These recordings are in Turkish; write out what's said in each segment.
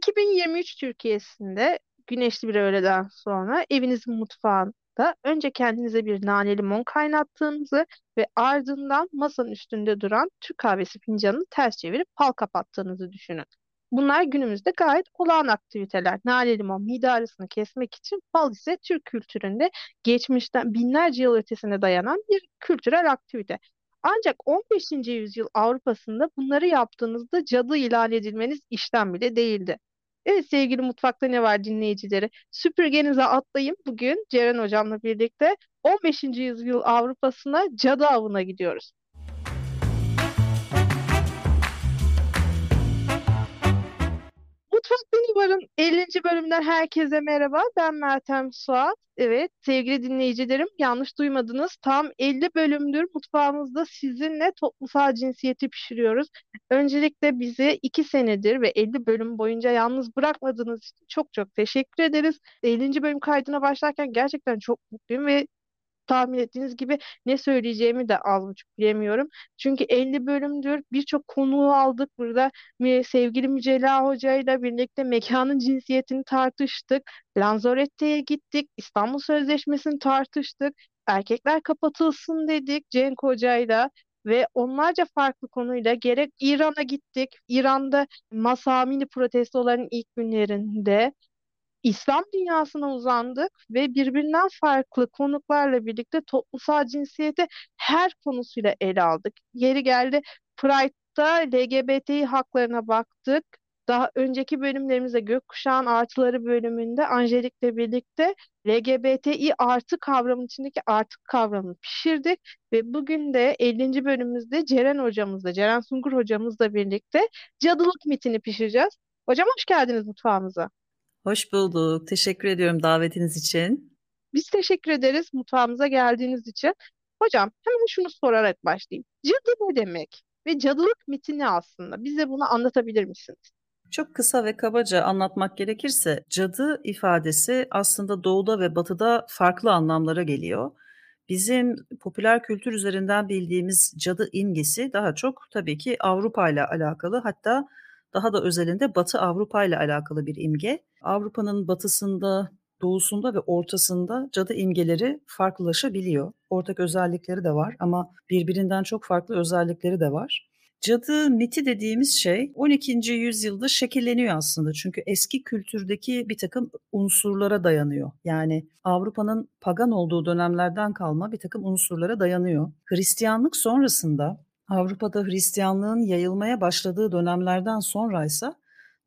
2023 Türkiye'sinde güneşli bir öğleden sonra evinizin mutfağında önce kendinize bir nane limon kaynattığınızı ve ardından masanın üstünde duran Türk kahvesi fincanını ters çevirip fal kapattığınızı düşünün. Bunlar günümüzde gayet olağan aktiviteler. Nane limon mide ağrısını kesmek için fal ise Türk kültüründe geçmişten binlerce yıl ötesine dayanan bir kültürel aktivite. Ancak 15. yüzyıl Avrupa'sında bunları yaptığınızda cadı ilan edilmeniz işten bile değildi. Evet sevgili Mutfakta Ne Var dinleyicileri, süpürgenize atlayın bugün Ceren Hocam'la birlikte 15. yüzyıl Avrupa'sına cadı avına gidiyoruz. Beni Var'ın 50. bölümünden herkese merhaba. Ben Meltem Suat. Evet sevgili dinleyicilerim yanlış duymadınız. Tam 50 bölümdür mutfağımızda sizinle toplumsal cinsiyeti pişiriyoruz. Öncelikle bizi 2 senedir ve 50 bölüm boyunca yalnız bırakmadığınız için çok çok teşekkür ederiz. 50. bölüm kaydına başlarken gerçekten çok mutluyum ve tahmin ettiğiniz gibi ne söyleyeceğimi de az buçuk bilemiyorum. Çünkü 50 bölümdür birçok konuğu aldık burada. Sevgili Mücella Hoca ile birlikte mekanın cinsiyetini tartıştık. Lanzarote'ye gittik. İstanbul Sözleşmesi'ni tartıştık. Erkekler kapatılsın dedik Cenk Hoca'yla ve onlarca farklı konuyla gerek İran'a gittik. İran'da Masamini protestoların ilk günlerinde İslam dünyasına uzandık ve birbirinden farklı konuklarla birlikte toplumsal cinsiyeti her konusuyla ele aldık. Yeri geldi Pride'da LGBTİ haklarına baktık. Daha önceki bölümlerimizde Gökkuşağın Artıları bölümünde Angelik'le birlikte LGBTİ artı kavramının içindeki artık kavramını pişirdik ve bugün de 50. bölümümüzde Ceren hocamızla, Ceren Sungur hocamızla birlikte cadılık mitini pişireceğiz. Hocam hoş geldiniz mutfağımıza. Hoş bulduk. Teşekkür ediyorum davetiniz için. Biz teşekkür ederiz mutfağımıza geldiğiniz için. Hocam hemen şunu sorarak başlayayım. Cadı ne demek? Ve cadılık miti ne aslında? Bize bunu anlatabilir misiniz? Çok kısa ve kabaca anlatmak gerekirse cadı ifadesi aslında doğuda ve batıda farklı anlamlara geliyor. Bizim popüler kültür üzerinden bildiğimiz cadı imgesi daha çok tabii ki Avrupa ile alakalı hatta daha da özelinde Batı Avrupa ile alakalı bir imge. Avrupa'nın batısında, doğusunda ve ortasında cadı imgeleri farklılaşabiliyor. Ortak özellikleri de var ama birbirinden çok farklı özellikleri de var. Cadı miti dediğimiz şey 12. yüzyılda şekilleniyor aslında. Çünkü eski kültürdeki bir takım unsurlara dayanıyor. Yani Avrupa'nın pagan olduğu dönemlerden kalma bir takım unsurlara dayanıyor. Hristiyanlık sonrasında Avrupa'da Hristiyanlığın yayılmaya başladığı dönemlerden sonraysa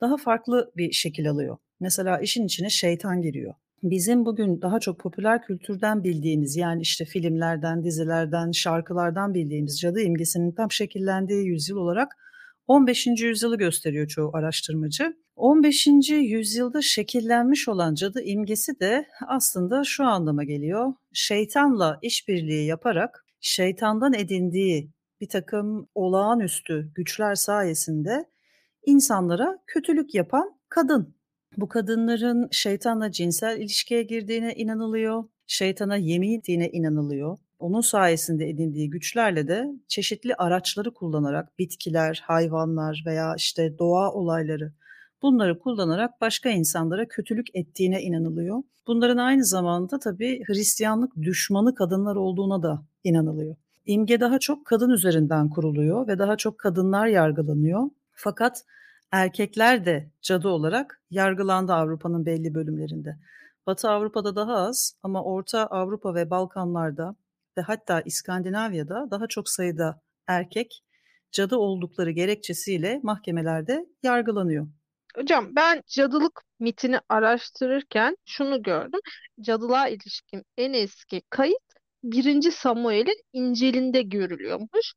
daha farklı bir şekil alıyor. Mesela işin içine şeytan giriyor. Bizim bugün daha çok popüler kültürden bildiğimiz yani işte filmlerden, dizilerden, şarkılardan bildiğimiz cadı imgesinin tam şekillendiği yüzyıl olarak 15. yüzyılı gösteriyor çoğu araştırmacı. 15. yüzyılda şekillenmiş olan cadı imgesi de aslında şu anlama geliyor. Şeytanla işbirliği yaparak şeytandan edindiği bir takım olağanüstü güçler sayesinde insanlara kötülük yapan kadın. Bu kadınların şeytanla cinsel ilişkiye girdiğine inanılıyor, şeytana yemin ettiğine inanılıyor. Onun sayesinde edindiği güçlerle de çeşitli araçları kullanarak bitkiler, hayvanlar veya işte doğa olayları bunları kullanarak başka insanlara kötülük ettiğine inanılıyor. Bunların aynı zamanda tabii Hristiyanlık düşmanı kadınlar olduğuna da inanılıyor. İmge daha çok kadın üzerinden kuruluyor ve daha çok kadınlar yargılanıyor. Fakat erkekler de cadı olarak yargılandı Avrupa'nın belli bölümlerinde. Batı Avrupa'da daha az ama Orta Avrupa ve Balkanlarda ve hatta İskandinavya'da daha çok sayıda erkek cadı oldukları gerekçesiyle mahkemelerde yargılanıyor. Hocam ben cadılık mitini araştırırken şunu gördüm. Cadılığa ilişkin en eski kayıt birinci Samuel'in İncil'inde görülüyormuş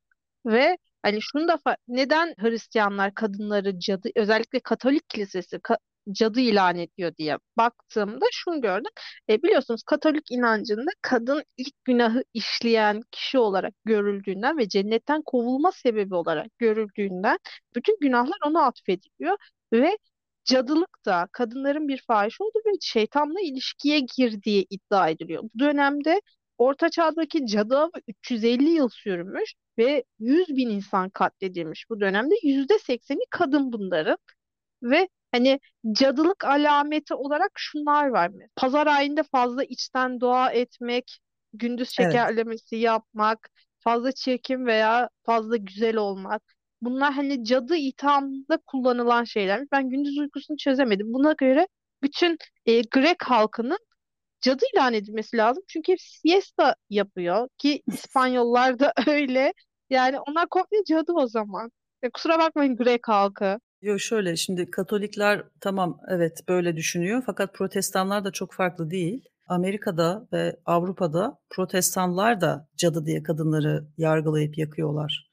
ve hani şunu da neden Hristiyanlar kadınları cadı özellikle Katolik kilisesi ka cadı ilan ediyor diye baktığımda şunu gördüm. E, biliyorsunuz Katolik inancında kadın ilk günahı işleyen kişi olarak görüldüğünden ve cennetten kovulma sebebi olarak görüldüğünden bütün günahlar ona atfediliyor ve cadılık da kadınların bir fahiş olduğu ve şeytanla ilişkiye girdiği iddia ediliyor. Bu dönemde Orta Çağ'daki cadı avı 350 yıl sürmüş ve 100 bin insan katledilmiş bu dönemde. %80'i kadın bunların ve Hani cadılık alameti olarak şunlar var mı? Pazar ayında fazla içten dua etmek, gündüz Evet. şekerlemesi yapmak, fazla çirkin veya fazla güzel olmak. Bunlar hani cadı ithamında kullanılan şeyler. Ben gündüz uykusunu çözemedim. Buna göre bütün e, Grek halkının cadı ilan edilmesi lazım. Çünkü hep siesta yapıyor ki İspanyollar da öyle. Yani onlar komple cadı o zaman. Ya kusura bakmayın Grek halkı. Yo, şöyle, şimdi Katolikler tamam, evet, böyle düşünüyor fakat Protestanlar da çok farklı değil. Amerika'da ve Avrupa'da Protestanlar da cadı diye kadınları yargılayıp yakıyorlar.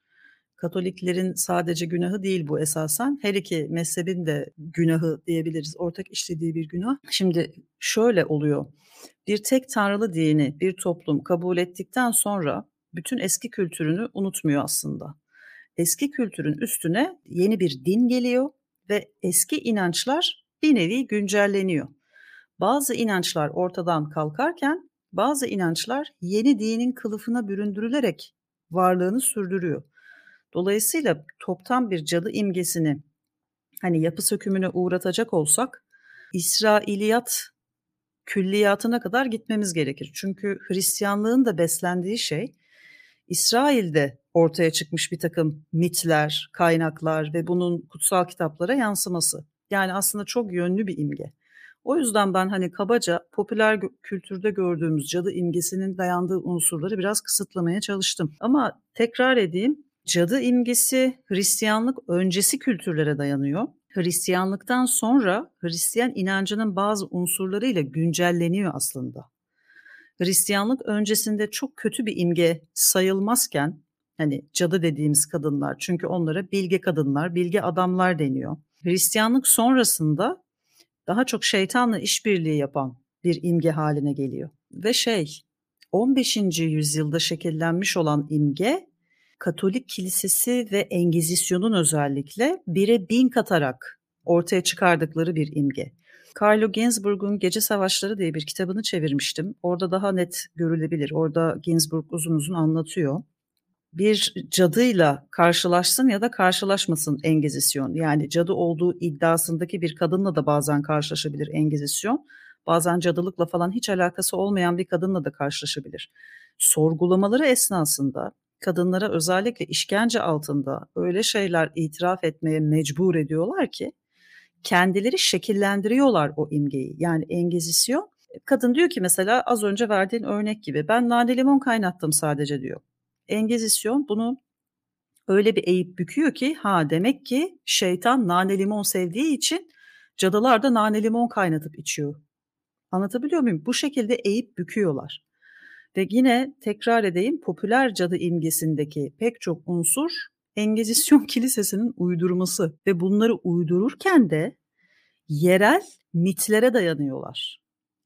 Katoliklerin sadece günahı değil bu esasen. Her iki mezhebin de günahı diyebiliriz. Ortak işlediği bir günah. Şimdi şöyle oluyor. Bir tek tanrılı dini bir toplum kabul ettikten sonra bütün eski kültürünü unutmuyor aslında. Eski kültürün üstüne yeni bir din geliyor ve eski inançlar bir nevi güncelleniyor. Bazı inançlar ortadan kalkarken bazı inançlar yeni dinin kılıfına büründürülerek varlığını sürdürüyor. Dolayısıyla toptan bir cadı imgesini hani yapı sökümüne uğratacak olsak İsrailiyat külliyatına kadar gitmemiz gerekir. Çünkü Hristiyanlığın da beslendiği şey İsrail'de ortaya çıkmış bir takım mitler, kaynaklar ve bunun kutsal kitaplara yansıması. Yani aslında çok yönlü bir imge. O yüzden ben hani kabaca popüler kültürde gördüğümüz cadı imgesinin dayandığı unsurları biraz kısıtlamaya çalıştım. Ama tekrar edeyim, cadı imgesi Hristiyanlık öncesi kültürlere dayanıyor. Hristiyanlıktan sonra Hristiyan inancının bazı unsurlarıyla güncelleniyor aslında. Hristiyanlık öncesinde çok kötü bir imge sayılmazken hani cadı dediğimiz kadınlar çünkü onlara bilge kadınlar, bilge adamlar deniyor. Hristiyanlık sonrasında daha çok şeytanla işbirliği yapan bir imge haline geliyor. Ve şey 15. yüzyılda şekillenmiş olan imge Katolik Kilisesi ve Engizisyon'un özellikle bire bin katarak ortaya çıkardıkları bir imge. Carlo Ginzburg'un Gece Savaşları diye bir kitabını çevirmiştim. Orada daha net görülebilir. Orada Ginzburg uzun uzun anlatıyor. Bir cadıyla karşılaşsın ya da karşılaşmasın Engizisyon. Yani cadı olduğu iddiasındaki bir kadınla da bazen karşılaşabilir Engizisyon. Bazen cadılıkla falan hiç alakası olmayan bir kadınla da karşılaşabilir. Sorgulamaları esnasında kadınlara özellikle işkence altında öyle şeyler itiraf etmeye mecbur ediyorlar ki kendileri şekillendiriyorlar o imgeyi. Yani Engizisyon kadın diyor ki mesela az önce verdiğin örnek gibi ben nane limon kaynattım sadece diyor. Engizisyon bunu öyle bir eğip büküyor ki ha demek ki şeytan nane limon sevdiği için cadılar da nane limon kaynatıp içiyor. Anlatabiliyor muyum? Bu şekilde eğip büküyorlar. Ve yine tekrar edeyim popüler cadı imgesindeki pek çok unsur Engizisyon Kilisesi'nin uydurması ve bunları uydururken de yerel mitlere dayanıyorlar.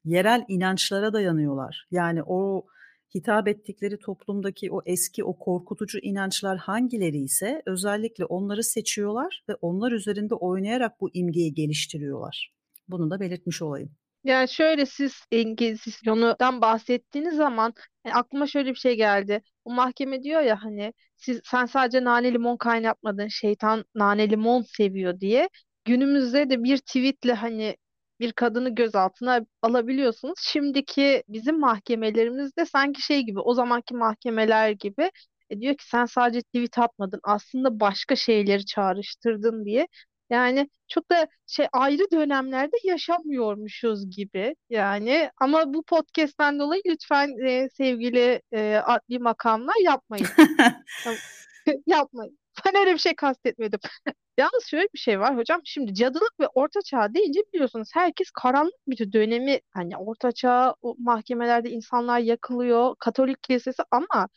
Yerel inançlara dayanıyorlar. Yani o hitap ettikleri toplumdaki o eski o korkutucu inançlar hangileri ise özellikle onları seçiyorlar ve onlar üzerinde oynayarak bu imgeyi geliştiriyorlar. Bunu da belirtmiş olayım. Yani şöyle siz Engizisyon'dan bahsettiğiniz zaman yani aklıma şöyle bir şey geldi. O mahkeme diyor ya hani siz sen sadece nane limon kaynatmadın şeytan nane limon seviyor diye. Günümüzde de bir tweetle hani bir kadını gözaltına alabiliyorsunuz. Şimdiki bizim mahkemelerimizde sanki şey gibi o zamanki mahkemeler gibi e, diyor ki sen sadece tweet atmadın aslında başka şeyleri çağrıştırdın diye. Yani çok da şey ayrı dönemlerde yaşamıyormuşuz gibi yani ama bu podcast'ten dolayı lütfen e, sevgili e, adli makamlar yapmayın. Yapmayın. Ben öyle bir şey kastetmedim. Yalnız şöyle bir şey var hocam. Şimdi cadılık ve orta çağ deyince biliyorsunuz herkes karanlık bir dönemi hani orta çağ o mahkemelerde insanlar yakılıyor. Katolik kilisesi ama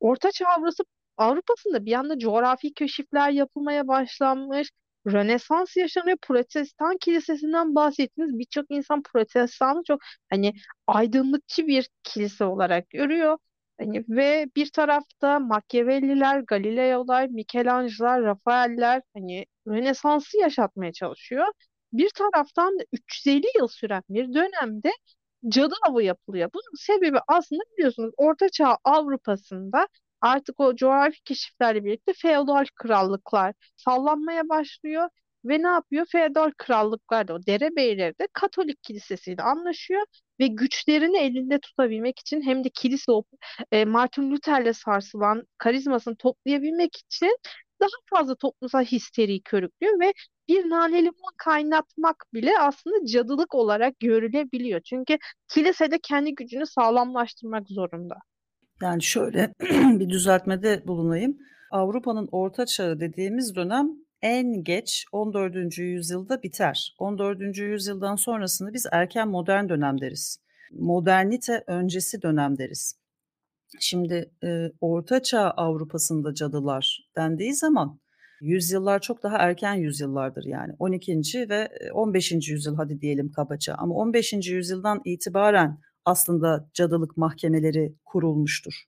orta çağ Avrupa'sı Avrupa'sında bir anda coğrafi keşifler yapılmaya başlanmış. Rönesans yaşanıyor. Protestan kilisesinden bahsettiniz. Birçok insan protestanı çok hani aydınlıkçı bir kilise olarak görüyor. Hani ve bir tarafta Machiavelliler, Galileo'lar, Michelangelo'lar, Rafael'ler hani Rönesans'ı yaşatmaya çalışıyor. Bir taraftan da 350 yıl süren bir dönemde cadı avı yapılıyor. Bunun sebebi aslında biliyorsunuz Orta Çağ Avrupa'sında artık o coğrafi keşiflerle birlikte feodal krallıklar sallanmaya başlıyor Ve ne yapıyor? Feodal krallıklarda o derebeyleri de Katolik kilisesiyle anlaşıyor ve güçlerini elinde tutabilmek için hem de kilise o e, Martin Luther'le sarsılan karizmasını toplayabilmek için daha fazla toplumsal histeriyi körüklüyor ve bir nane limon kaynatmak bile aslında cadılık olarak görülebiliyor. Çünkü kilise de kendi gücünü sağlamlaştırmak zorunda. Yani şöyle bir düzeltmede bulunayım. Avrupa'nın orta çağı dediğimiz dönem en geç 14. yüzyılda biter. 14. yüzyıldan sonrasını biz erken modern dönem deriz. Modernite öncesi dönem deriz. Şimdi e, Orta Çağ Avrupa'sında cadılar dendiği zaman yüzyıllar çok daha erken yüzyıllardır yani 12. ve 15. yüzyıl hadi diyelim kabaca ama 15. yüzyıldan itibaren aslında cadılık mahkemeleri kurulmuştur.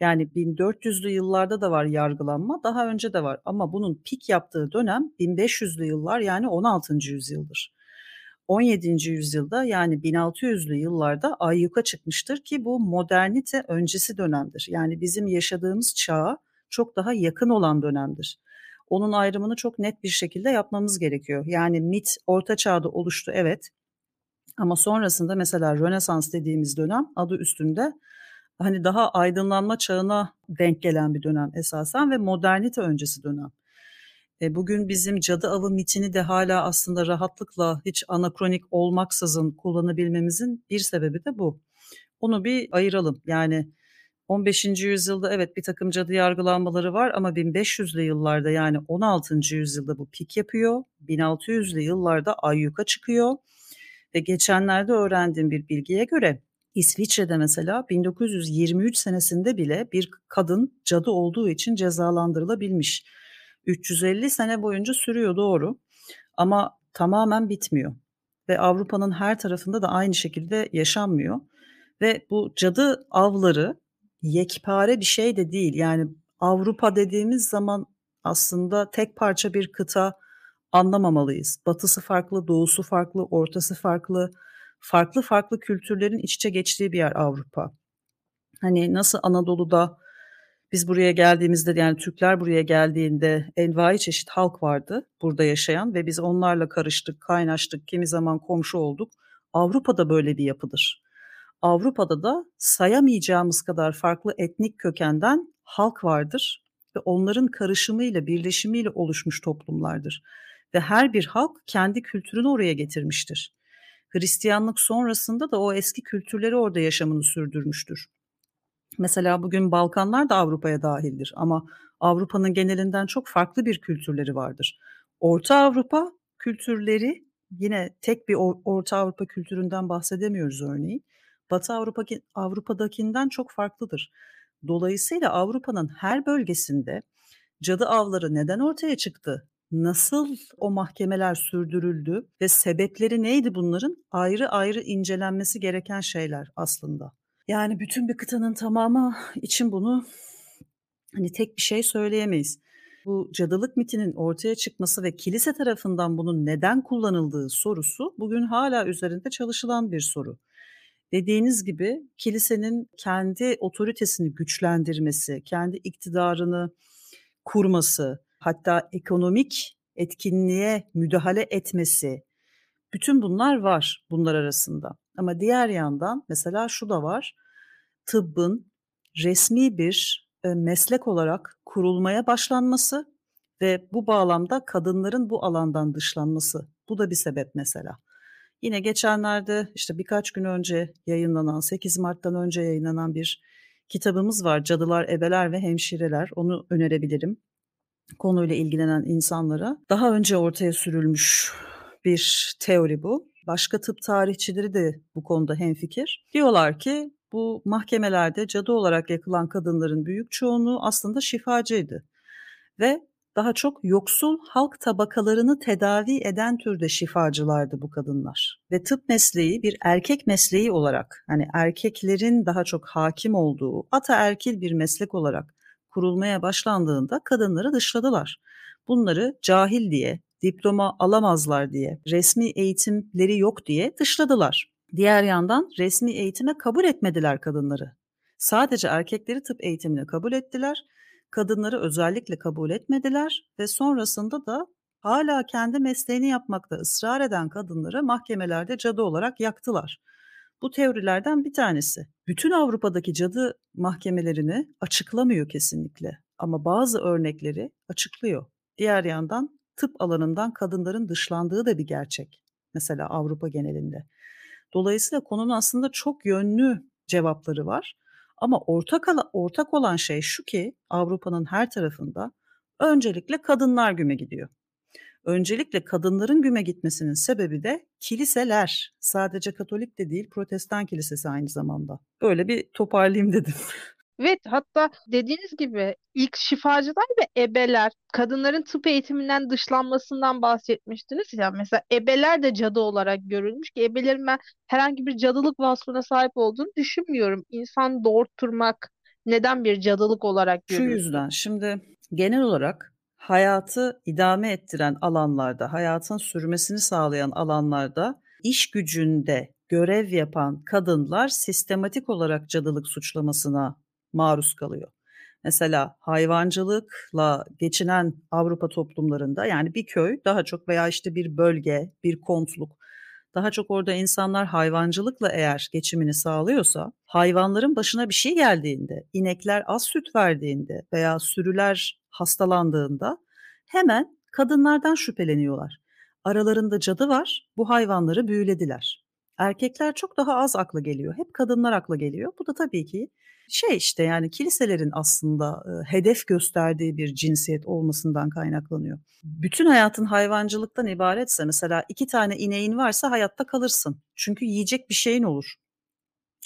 Yani 1400'lü yıllarda da var yargılanma, daha önce de var ama bunun pik yaptığı dönem 1500'lü yıllar yani 16. yüzyıldır. 17. yüzyılda yani 1600'lü yıllarda ayyuka çıkmıştır ki bu modernite öncesi dönemdir. Yani bizim yaşadığımız çağa çok daha yakın olan dönemdir. Onun ayrımını çok net bir şekilde yapmamız gerekiyor. Yani mit orta çağda oluştu evet. Ama sonrasında mesela Rönesans dediğimiz dönem adı üstünde hani daha aydınlanma çağına denk gelen bir dönem esasen ve modernite öncesi dönem. E, bugün bizim cadı avı mitini de hala aslında rahatlıkla hiç anakronik olmaksızın kullanabilmemizin bir sebebi de bu. Onu bir ayıralım. Yani 15. yüzyılda evet bir takım cadı yargılanmaları var ama 1500'lü yıllarda yani 16. yüzyılda bu pik yapıyor. 1600'lü yıllarda ayyuka çıkıyor. Ve geçenlerde öğrendiğim bir bilgiye göre İsviçre'de mesela 1923 senesinde bile bir kadın cadı olduğu için cezalandırılabilmiş. 350 sene boyunca sürüyor doğru ama tamamen bitmiyor. Ve Avrupa'nın her tarafında da aynı şekilde yaşanmıyor. Ve bu cadı avları yekpare bir şey de değil. Yani Avrupa dediğimiz zaman aslında tek parça bir kıta anlamamalıyız. Batısı farklı, doğusu farklı, ortası farklı. Farklı farklı kültürlerin iç içe geçtiği bir yer Avrupa. Hani nasıl Anadolu'da biz buraya geldiğimizde yani Türkler buraya geldiğinde envai çeşit halk vardı burada yaşayan ve biz onlarla karıştık, kaynaştık, kimi zaman komşu olduk. Avrupa'da böyle bir yapıdır. Avrupa'da da sayamayacağımız kadar farklı etnik kökenden halk vardır ve onların karışımıyla, birleşimiyle oluşmuş toplumlardır. Ve her bir halk kendi kültürünü oraya getirmiştir. Hristiyanlık sonrasında da o eski kültürleri orada yaşamını sürdürmüştür. Mesela bugün Balkanlar da Avrupa'ya dahildir ama Avrupa'nın genelinden çok farklı bir kültürleri vardır. Orta Avrupa kültürleri yine tek bir Orta Avrupa kültüründen bahsedemiyoruz örneğin. Batı Avrupa Avrupa'dakinden çok farklıdır. Dolayısıyla Avrupa'nın her bölgesinde cadı avları neden ortaya çıktı? Nasıl o mahkemeler sürdürüldü ve sebepleri neydi bunların? Ayrı ayrı incelenmesi gereken şeyler aslında. Yani bütün bir kıtanın tamamı için bunu hani tek bir şey söyleyemeyiz. Bu cadılık mitinin ortaya çıkması ve kilise tarafından bunun neden kullanıldığı sorusu bugün hala üzerinde çalışılan bir soru. Dediğiniz gibi kilisenin kendi otoritesini güçlendirmesi, kendi iktidarını kurması, hatta ekonomik etkinliğe müdahale etmesi, bütün bunlar var bunlar arasında. Ama diğer yandan mesela şu da var. Tıbbın resmi bir e, meslek olarak kurulmaya başlanması ve bu bağlamda kadınların bu alandan dışlanması. Bu da bir sebep mesela. Yine geçenlerde işte birkaç gün önce yayınlanan 8 Mart'tan önce yayınlanan bir kitabımız var. Cadılar, Ebeler ve Hemşireler. Onu önerebilirim konuyla ilgilenen insanlara. Daha önce ortaya sürülmüş bir teori bu. Başka tıp tarihçileri de bu konuda hemfikir. Diyorlar ki bu mahkemelerde cadı olarak yakılan kadınların büyük çoğunluğu aslında şifacıydı. Ve daha çok yoksul halk tabakalarını tedavi eden türde şifacılardı bu kadınlar. Ve tıp mesleği bir erkek mesleği olarak hani erkeklerin daha çok hakim olduğu ataerkil bir meslek olarak kurulmaya başlandığında kadınları dışladılar. Bunları cahil diye, diploma alamazlar diye, resmi eğitimleri yok diye dışladılar. Diğer yandan resmi eğitime kabul etmediler kadınları. Sadece erkekleri tıp eğitimine kabul ettiler, kadınları özellikle kabul etmediler ve sonrasında da Hâlâ kendi mesleğini yapmakta ısrar eden kadınları mahkemelerde cadı olarak yaktılar. Bu teorilerden bir tanesi. Bütün Avrupa'daki cadı mahkemelerini açıklamıyor kesinlikle ama bazı örnekleri açıklıyor. Diğer yandan tıp alanından kadınların dışlandığı da bir gerçek. Mesela Avrupa genelinde. Dolayısıyla konunun aslında çok yönlü cevapları var. Ama ortak, ortak olan şey şu ki Avrupa'nın her tarafında öncelikle kadınlar güme gidiyor. Öncelikle kadınların güme gitmesinin sebebi de kiliseler. Sadece Katolik de değil, Protestan kilisesi aynı zamanda. Böyle bir toparlayayım dedim. Evet hatta dediğiniz gibi ilk şifacılar ve ebeler kadınların tıp eğitiminden dışlanmasından bahsetmiştiniz ya mesela ebeler de cadı olarak görülmüş ki ebelerin ben herhangi bir cadılık vasfına sahip olduğunu düşünmüyorum. İnsan doğurtturmak neden bir cadılık olarak Şu yüzden şimdi genel olarak hayatı idame ettiren alanlarda, hayatın sürmesini sağlayan alanlarda iş gücünde görev yapan kadınlar sistematik olarak cadılık suçlamasına maruz kalıyor. Mesela hayvancılıkla geçinen Avrupa toplumlarında yani bir köy daha çok veya işte bir bölge, bir kontluk daha çok orada insanlar hayvancılıkla eğer geçimini sağlıyorsa hayvanların başına bir şey geldiğinde, inekler az süt verdiğinde veya sürüler hastalandığında hemen kadınlardan şüpheleniyorlar. Aralarında cadı var, bu hayvanları büyülediler. Erkekler çok daha az akla geliyor. Hep kadınlar akla geliyor. Bu da tabii ki şey işte yani kiliselerin aslında hedef gösterdiği bir cinsiyet olmasından kaynaklanıyor. Bütün hayatın hayvancılıktan ibaretse mesela iki tane ineğin varsa hayatta kalırsın. Çünkü yiyecek bir şeyin olur.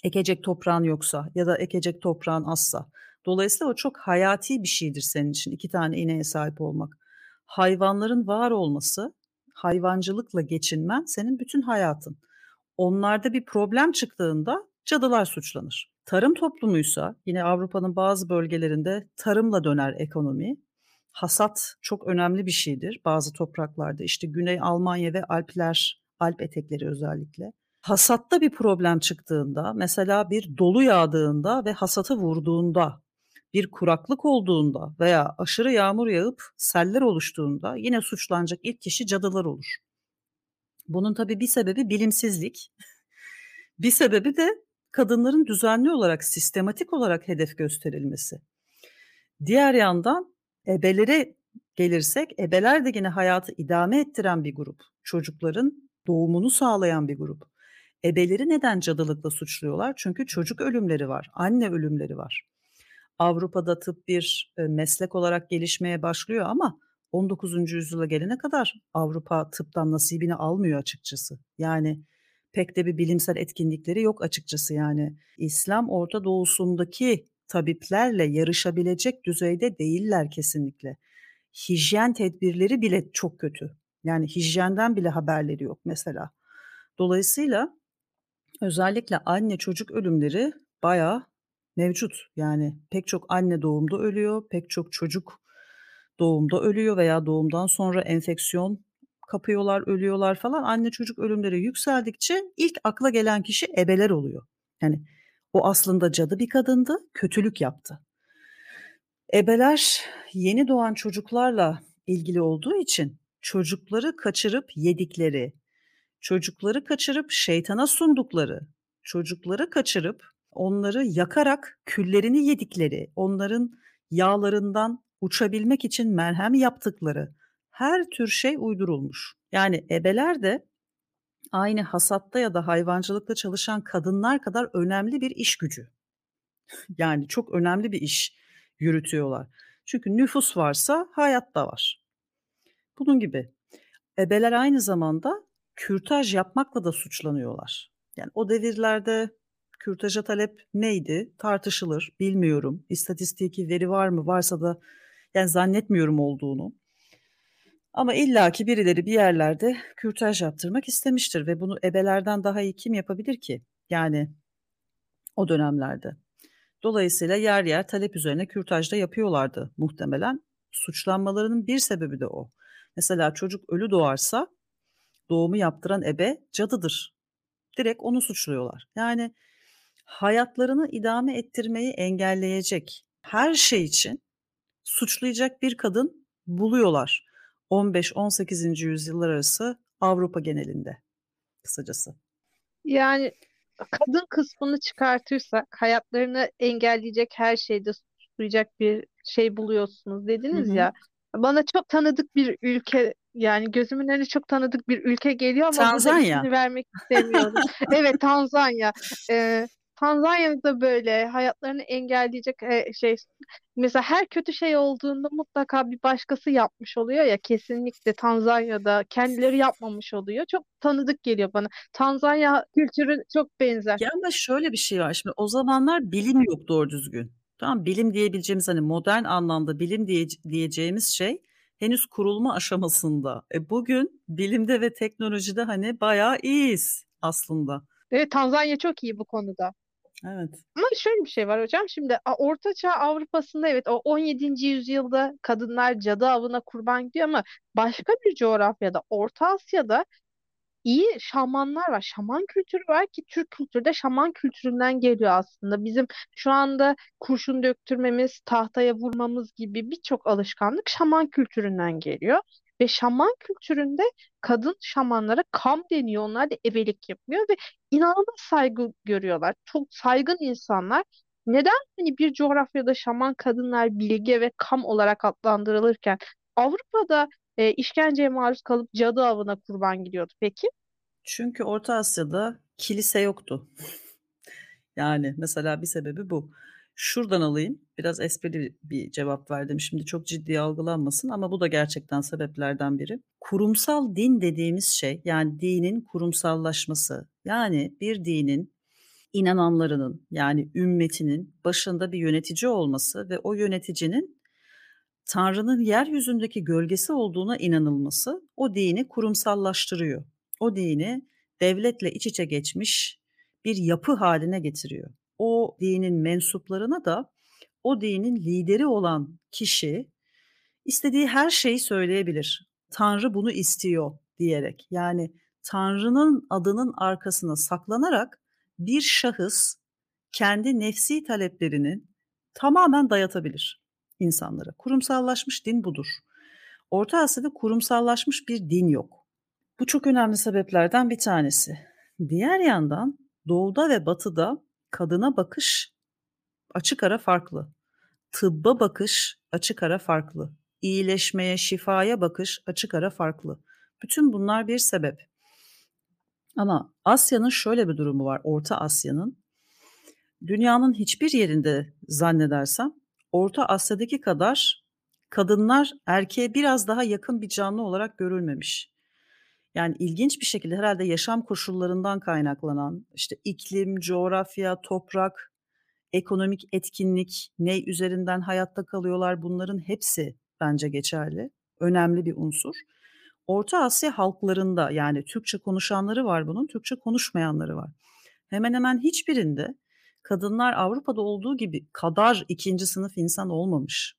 Ekecek toprağın yoksa ya da ekecek toprağın azsa. Dolayısıyla o çok hayati bir şeydir senin için iki tane ineğe sahip olmak. Hayvanların var olması, hayvancılıkla geçinmen senin bütün hayatın. Onlarda bir problem çıktığında cadılar suçlanır. Tarım toplumuysa yine Avrupa'nın bazı bölgelerinde tarımla döner ekonomi. Hasat çok önemli bir şeydir bazı topraklarda. İşte Güney Almanya ve Alpler, Alp etekleri özellikle. Hasatta bir problem çıktığında, mesela bir dolu yağdığında ve hasatı vurduğunda, bir kuraklık olduğunda veya aşırı yağmur yağıp seller oluştuğunda yine suçlanacak ilk kişi cadılar olur. Bunun tabii bir sebebi bilimsizlik. bir sebebi de kadınların düzenli olarak, sistematik olarak hedef gösterilmesi. Diğer yandan ebelere gelirsek, ebeler de yine hayatı idame ettiren bir grup. Çocukların doğumunu sağlayan bir grup. Ebeleri neden cadılıkla suçluyorlar? Çünkü çocuk ölümleri var, anne ölümleri var. Avrupa'da tıp bir e, meslek olarak gelişmeye başlıyor ama 19. yüzyıla gelene kadar Avrupa tıptan nasibini almıyor açıkçası. Yani pek de bir bilimsel etkinlikleri yok açıkçası yani. İslam Orta Doğu'sundaki tabiplerle yarışabilecek düzeyde değiller kesinlikle. Hijyen tedbirleri bile çok kötü. Yani hijyenden bile haberleri yok mesela. Dolayısıyla özellikle anne çocuk ölümleri bayağı mevcut. Yani pek çok anne doğumda ölüyor, pek çok çocuk doğumda ölüyor veya doğumdan sonra enfeksiyon kapıyorlar, ölüyorlar falan. Anne çocuk ölümleri yükseldikçe ilk akla gelen kişi ebeler oluyor. Yani o aslında cadı bir kadındı, kötülük yaptı. Ebeler yeni doğan çocuklarla ilgili olduğu için çocukları kaçırıp yedikleri, çocukları kaçırıp şeytana sundukları, çocukları kaçırıp onları yakarak küllerini yedikleri, onların yağlarından uçabilmek için merhem yaptıkları, her tür şey uydurulmuş. Yani ebeler de aynı hasatta ya da hayvancılıkta çalışan kadınlar kadar önemli bir iş gücü. yani çok önemli bir iş yürütüyorlar. Çünkü nüfus varsa hayat da var. Bunun gibi. Ebeler aynı zamanda kürtaj yapmakla da suçlanıyorlar. Yani o devirlerde kürtaja talep neydi tartışılır bilmiyorum. İstatistiki veri var mı varsa da yani zannetmiyorum olduğunu. Ama illaki birileri bir yerlerde kürtaj yaptırmak istemiştir ve bunu ebelerden daha iyi kim yapabilir ki? Yani o dönemlerde. Dolayısıyla yer yer talep üzerine kürtaj da yapıyorlardı muhtemelen. Suçlanmalarının bir sebebi de o. Mesela çocuk ölü doğarsa doğumu yaptıran ebe cadıdır. Direkt onu suçluyorlar. Yani hayatlarını idame ettirmeyi engelleyecek her şey için suçlayacak bir kadın buluyorlar. 15-18. yüzyıllar arası Avrupa genelinde kısacası. Yani kadın kısmını çıkartırsak hayatlarını engelleyecek her şeyde suçlayacak bir şey buluyorsunuz dediniz hı. ya. Bana çok tanıdık bir ülke yani gözümün önüne çok tanıdık bir ülke geliyor ama Tanzanya. vermek istemiyorum. Evet Tanzanya. Ee, Tanzanya'da böyle hayatlarını engelleyecek e, şey mesela her kötü şey olduğunda mutlaka bir başkası yapmış oluyor ya kesinlikle Tanzanya'da kendileri yapmamış oluyor. Çok tanıdık geliyor bana. Tanzanya kültürü çok benzer. Ya ama şöyle bir şey var. Şimdi o zamanlar bilim yok doğru düzgün. Tamam bilim diyebileceğimiz hani modern anlamda bilim diye, diyeceğimiz şey henüz kurulma aşamasında. E bugün bilimde ve teknolojide hani bayağı iyiyiz aslında. Evet Tanzanya çok iyi bu konuda. Evet. Ama şöyle bir şey var hocam. Şimdi Orta Çağ Avrupa'sında evet o 17. yüzyılda kadınlar cadı avına kurban gidiyor ama başka bir coğrafyada Orta Asya'da iyi şamanlar var. Şaman kültürü var ki Türk kültürü de şaman kültüründen geliyor aslında. Bizim şu anda kurşun döktürmemiz, tahtaya vurmamız gibi birçok alışkanlık şaman kültüründen geliyor. Ve şaman kültüründe kadın şamanlara kam deniyor. Onlar da ebelik yapıyor ve inanılmaz saygı görüyorlar. Çok saygın insanlar. Neden hani bir coğrafyada şaman kadınlar bilge ve kam olarak adlandırılırken Avrupa'da e, işkenceye maruz kalıp cadı avına kurban gidiyordu peki? Çünkü Orta Asya'da kilise yoktu. Yani mesela bir sebebi bu. Şuradan alayım. Biraz esprili bir cevap verdim. Şimdi çok ciddi algılanmasın ama bu da gerçekten sebeplerden biri. Kurumsal din dediğimiz şey yani dinin kurumsallaşması. Yani bir dinin inananlarının yani ümmetinin başında bir yönetici olması ve o yöneticinin Tanrı'nın yeryüzündeki gölgesi olduğuna inanılması o dini kurumsallaştırıyor. O dini devletle iç içe geçmiş bir yapı haline getiriyor. Dinin mensuplarına da o dinin lideri olan kişi istediği her şeyi söyleyebilir. Tanrı bunu istiyor diyerek. Yani Tanrı'nın adının arkasına saklanarak bir şahıs kendi nefsi taleplerini tamamen dayatabilir insanlara. Kurumsallaşmış din budur. Orta Asya'da kurumsallaşmış bir din yok. Bu çok önemli sebeplerden bir tanesi. Diğer yandan doğuda ve batıda kadına bakış açık ara farklı. Tıbba bakış açık ara farklı. İyileşmeye, şifaya bakış açık ara farklı. Bütün bunlar bir sebep. Ama Asya'nın şöyle bir durumu var. Orta Asya'nın dünyanın hiçbir yerinde zannedersem Orta Asya'daki kadar kadınlar erkeğe biraz daha yakın bir canlı olarak görülmemiş. Yani ilginç bir şekilde herhalde yaşam koşullarından kaynaklanan işte iklim, coğrafya, toprak, ekonomik etkinlik, ne üzerinden hayatta kalıyorlar bunların hepsi bence geçerli. Önemli bir unsur. Orta Asya halklarında yani Türkçe konuşanları var bunun, Türkçe konuşmayanları var. Hemen hemen hiçbirinde kadınlar Avrupa'da olduğu gibi kadar ikinci sınıf insan olmamış.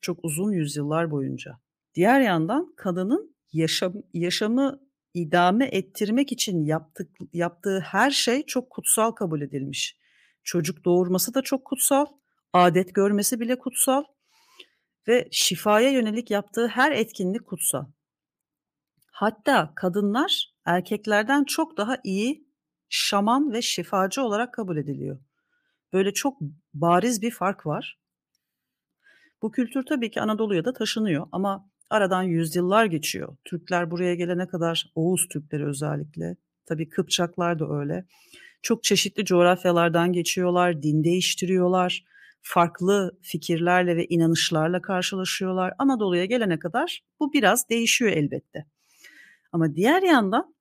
Çok uzun yüzyıllar boyunca. Diğer yandan kadının yaşam, yaşamı idame ettirmek için yaptık, yaptığı her şey çok kutsal kabul edilmiş. Çocuk doğurması da çok kutsal, adet görmesi bile kutsal ve şifaya yönelik yaptığı her etkinlik kutsal. Hatta kadınlar erkeklerden çok daha iyi şaman ve şifacı olarak kabul ediliyor. Böyle çok bariz bir fark var. Bu kültür tabii ki Anadolu'ya da taşınıyor ama aradan yüzyıllar geçiyor. Türkler buraya gelene kadar Oğuz Türkleri özellikle, tabii Kıpçaklar da öyle. Çok çeşitli coğrafyalardan geçiyorlar, din değiştiriyorlar, farklı fikirlerle ve inanışlarla karşılaşıyorlar. Anadolu'ya gelene kadar bu biraz değişiyor elbette. Ama diğer yandan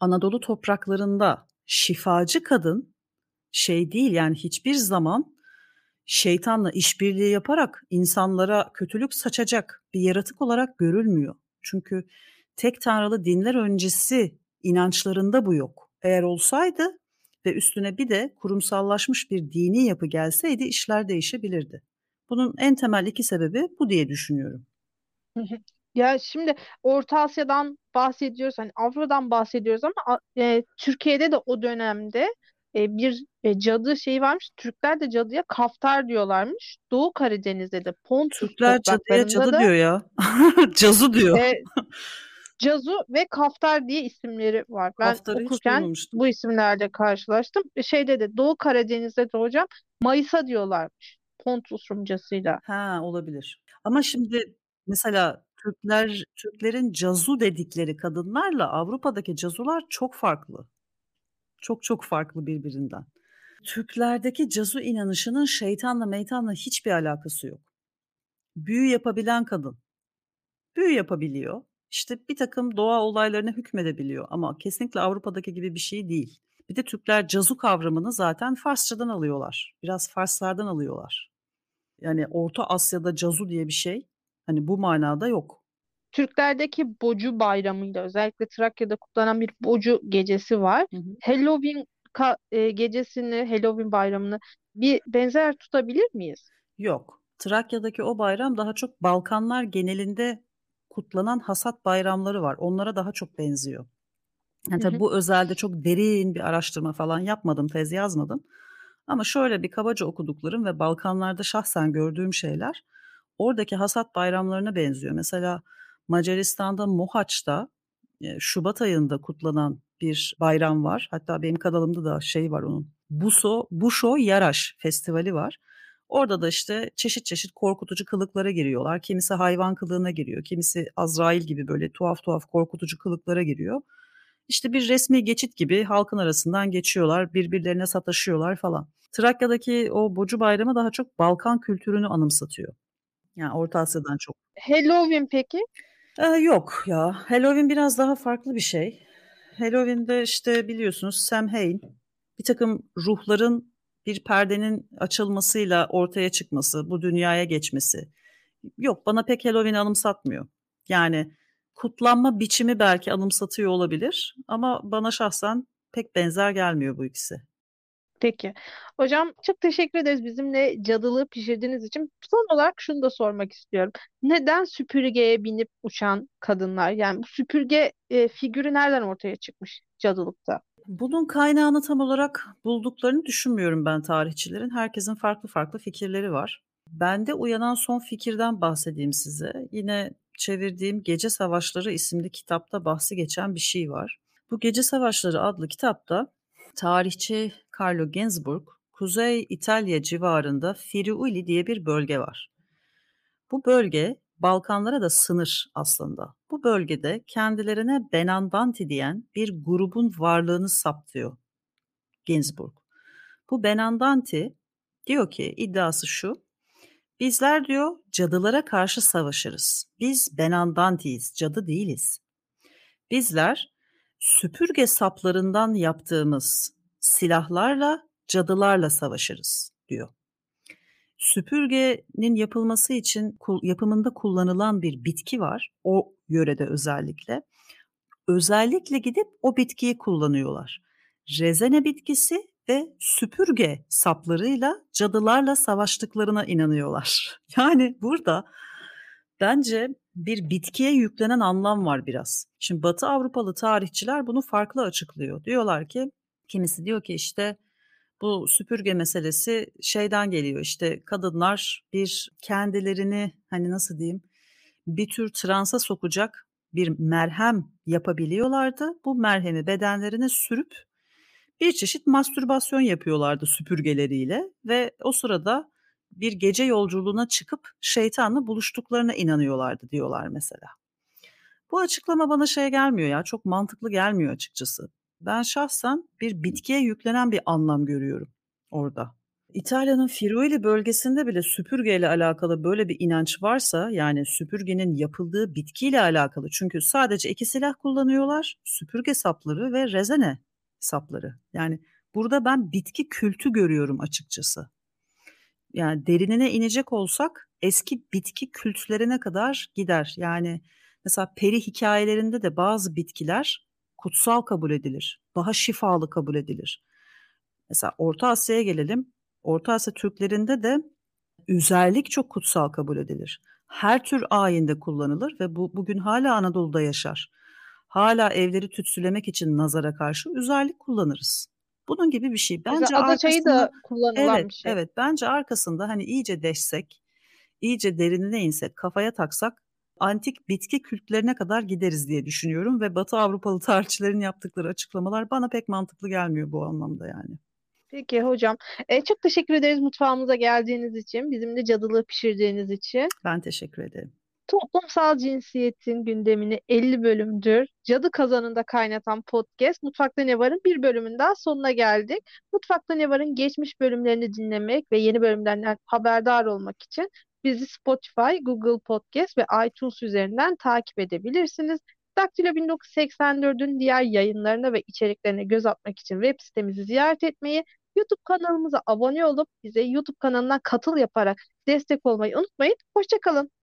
Anadolu topraklarında şifacı kadın şey değil yani hiçbir zaman şeytanla işbirliği yaparak insanlara kötülük saçacak bir yaratık olarak görülmüyor. Çünkü tek tanrılı dinler öncesi inançlarında bu yok. Eğer olsaydı ve üstüne bir de kurumsallaşmış bir dini yapı gelseydi işler değişebilirdi. Bunun en temel iki sebebi bu diye düşünüyorum. Ya şimdi Orta Asya'dan bahsediyoruz, hani Avrupa'dan bahsediyoruz ama e, Türkiye'de de o dönemde e, bir e, cadı şeyi varmış. Türkler de cadıya kaftar diyorlarmış. Doğu Karadeniz'de de Pontus Türkler cadıya cadı da diyor ya. Cazu diyor. e, Cazu ve Kaftar diye isimleri var. Ben Kaftarı okurken bu isimlerle karşılaştım. E, Şeyde de Doğu Karadeniz'de de hocam Mayıs'a diyorlarmış. Pontus Rumcasıyla. Ha, olabilir. Ama şimdi mesela Türkler Türklerin cazu dedikleri kadınlarla Avrupa'daki cazular çok farklı. Çok çok farklı birbirinden. Türklerdeki cazu inanışının şeytanla meytanla hiçbir alakası yok. Büyü yapabilen kadın. Büyü yapabiliyor. İşte bir takım doğa olaylarına hükmedebiliyor ama kesinlikle Avrupa'daki gibi bir şey değil. Bir de Türkler cazu kavramını zaten Farsçadan alıyorlar. Biraz Farslardan alıyorlar. Yani Orta Asya'da cazu diye bir şey hani bu manada yok. Türklerdeki Bocu Bayramı'yla özellikle Trakya'da kutlanan bir Bocu gecesi var. Hı hı. Halloween ka- e, gecesini, Halloween bayramını bir benzer tutabilir miyiz? Yok. Trakya'daki o bayram daha çok Balkanlar genelinde kutlanan hasat bayramları var. Onlara daha çok benziyor. Yani Hı tabii hı. bu özelde çok derin bir araştırma falan yapmadım, tez yazmadım. Ama şöyle bir kabaca okuduklarım ve Balkanlarda şahsen gördüğüm şeyler oradaki hasat bayramlarına benziyor. Mesela Macaristan'da Mohaç'ta e, Şubat ayında kutlanan bir bayram var. Hatta benim kanalımda da şey var onun. Buso, Busho Yaraş festivali var. Orada da işte çeşit çeşit korkutucu kılıklara giriyorlar. Kimisi hayvan kılığına giriyor, kimisi Azrail gibi böyle tuhaf tuhaf korkutucu kılıklara giriyor. İşte bir resmi geçit gibi halkın arasından geçiyorlar, birbirlerine sataşıyorlar falan. Trakya'daki o Bocu Bayramı daha çok Balkan kültürünü anımsatıyor. Yani Orta Asya'dan çok. Halloween peki? Ee, yok ya. Halloween biraz daha farklı bir şey. Halloween'de işte biliyorsunuz Samhain bir takım ruhların bir perdenin açılmasıyla ortaya çıkması, bu dünyaya geçmesi. Yok bana pek Halloween anımsatmıyor. Yani kutlanma biçimi belki anımsatıyor olabilir ama bana şahsen pek benzer gelmiyor bu ikisi. Peki. Hocam çok teşekkür ederiz bizimle cadılığı pişirdiğiniz için. Son olarak şunu da sormak istiyorum. Neden süpürgeye binip uçan kadınlar? Yani bu süpürge e, figürü nereden ortaya çıkmış cadılıkta? Bunun kaynağını tam olarak bulduklarını düşünmüyorum ben tarihçilerin. Herkesin farklı farklı fikirleri var. Bende uyanan son fikirden bahsedeyim size. Yine çevirdiğim Gece Savaşları isimli kitapta bahsi geçen bir şey var. Bu Gece Savaşları adlı kitapta tarihçi Carlo Ginzburg, Kuzey İtalya civarında Friuli diye bir bölge var. Bu bölge Balkanlara da sınır aslında. Bu bölgede kendilerine Benandanti diyen bir grubun varlığını saptıyor Ginzburg. Bu Benandanti diyor ki iddiası şu. Bizler diyor cadılara karşı savaşırız. Biz Benandantiyiz, cadı değiliz. Bizler süpürge saplarından yaptığımız silahlarla cadılarla savaşırız diyor. Süpürgenin yapılması için yapımında kullanılan bir bitki var. O yörede özellikle. Özellikle gidip o bitkiyi kullanıyorlar. Rezene bitkisi ve süpürge saplarıyla cadılarla savaştıklarına inanıyorlar. Yani burada bence bir bitkiye yüklenen anlam var biraz. Şimdi Batı Avrupalı tarihçiler bunu farklı açıklıyor. Diyorlar ki kimisi diyor ki işte bu süpürge meselesi şeyden geliyor işte kadınlar bir kendilerini hani nasıl diyeyim bir tür transa sokacak bir merhem yapabiliyorlardı. Bu merhemi bedenlerine sürüp bir çeşit mastürbasyon yapıyorlardı süpürgeleriyle ve o sırada bir gece yolculuğuna çıkıp şeytanla buluştuklarına inanıyorlardı diyorlar mesela. Bu açıklama bana şey gelmiyor ya çok mantıklı gelmiyor açıkçası. Ben şahsen bir bitkiye yüklenen bir anlam görüyorum orada. İtalya'nın Friuli bölgesinde bile süpürgeyle alakalı böyle bir inanç varsa yani süpürgenin yapıldığı bitkiyle alakalı çünkü sadece iki silah kullanıyorlar süpürge sapları ve rezene sapları. Yani burada ben bitki kültü görüyorum açıkçası. Yani derinine inecek olsak eski bitki kültlerine kadar gider. Yani mesela peri hikayelerinde de bazı bitkiler kutsal kabul edilir. Daha şifalı kabul edilir. Mesela Orta Asya'ya gelelim. Orta Asya Türklerinde de üzerlik çok kutsal kabul edilir. Her tür ayinde kullanılır ve bu bugün hala Anadolu'da yaşar. Hala evleri tütsülemek için nazara karşı üzerlik kullanırız. Bunun gibi bir şey. Mesela Bence ada çayı arkasında da kullanılan Evet, bir şey. evet. Bence arkasında, hani, iyice deşsek, iyice derinine insek, kafaya taksak antik bitki kültlerine kadar gideriz diye düşünüyorum ve Batı Avrupalı tarihçilerin yaptıkları açıklamalar bana pek mantıklı gelmiyor bu anlamda yani. Peki hocam. Eee, çok teşekkür ederiz mutfağımıza geldiğiniz için, bizimle cadılığı pişirdiğiniz için. Ben teşekkür ederim. Toplumsal cinsiyetin gündemini 50 bölümdür cadı kazanında kaynatan podcast Mutfakta Ne Var'ın bir bölümün sonuna geldik. Mutfakta Ne Var'ın geçmiş bölümlerini dinlemek ve yeni bölümlerden haberdar olmak için bizi Spotify, Google Podcast ve iTunes üzerinden takip edebilirsiniz. Daktilo 1984'ün diğer yayınlarına ve içeriklerine göz atmak için web sitemizi ziyaret etmeyi, YouTube kanalımıza abone olup bize YouTube kanalına katıl yaparak destek olmayı unutmayın. Hoşça kalın.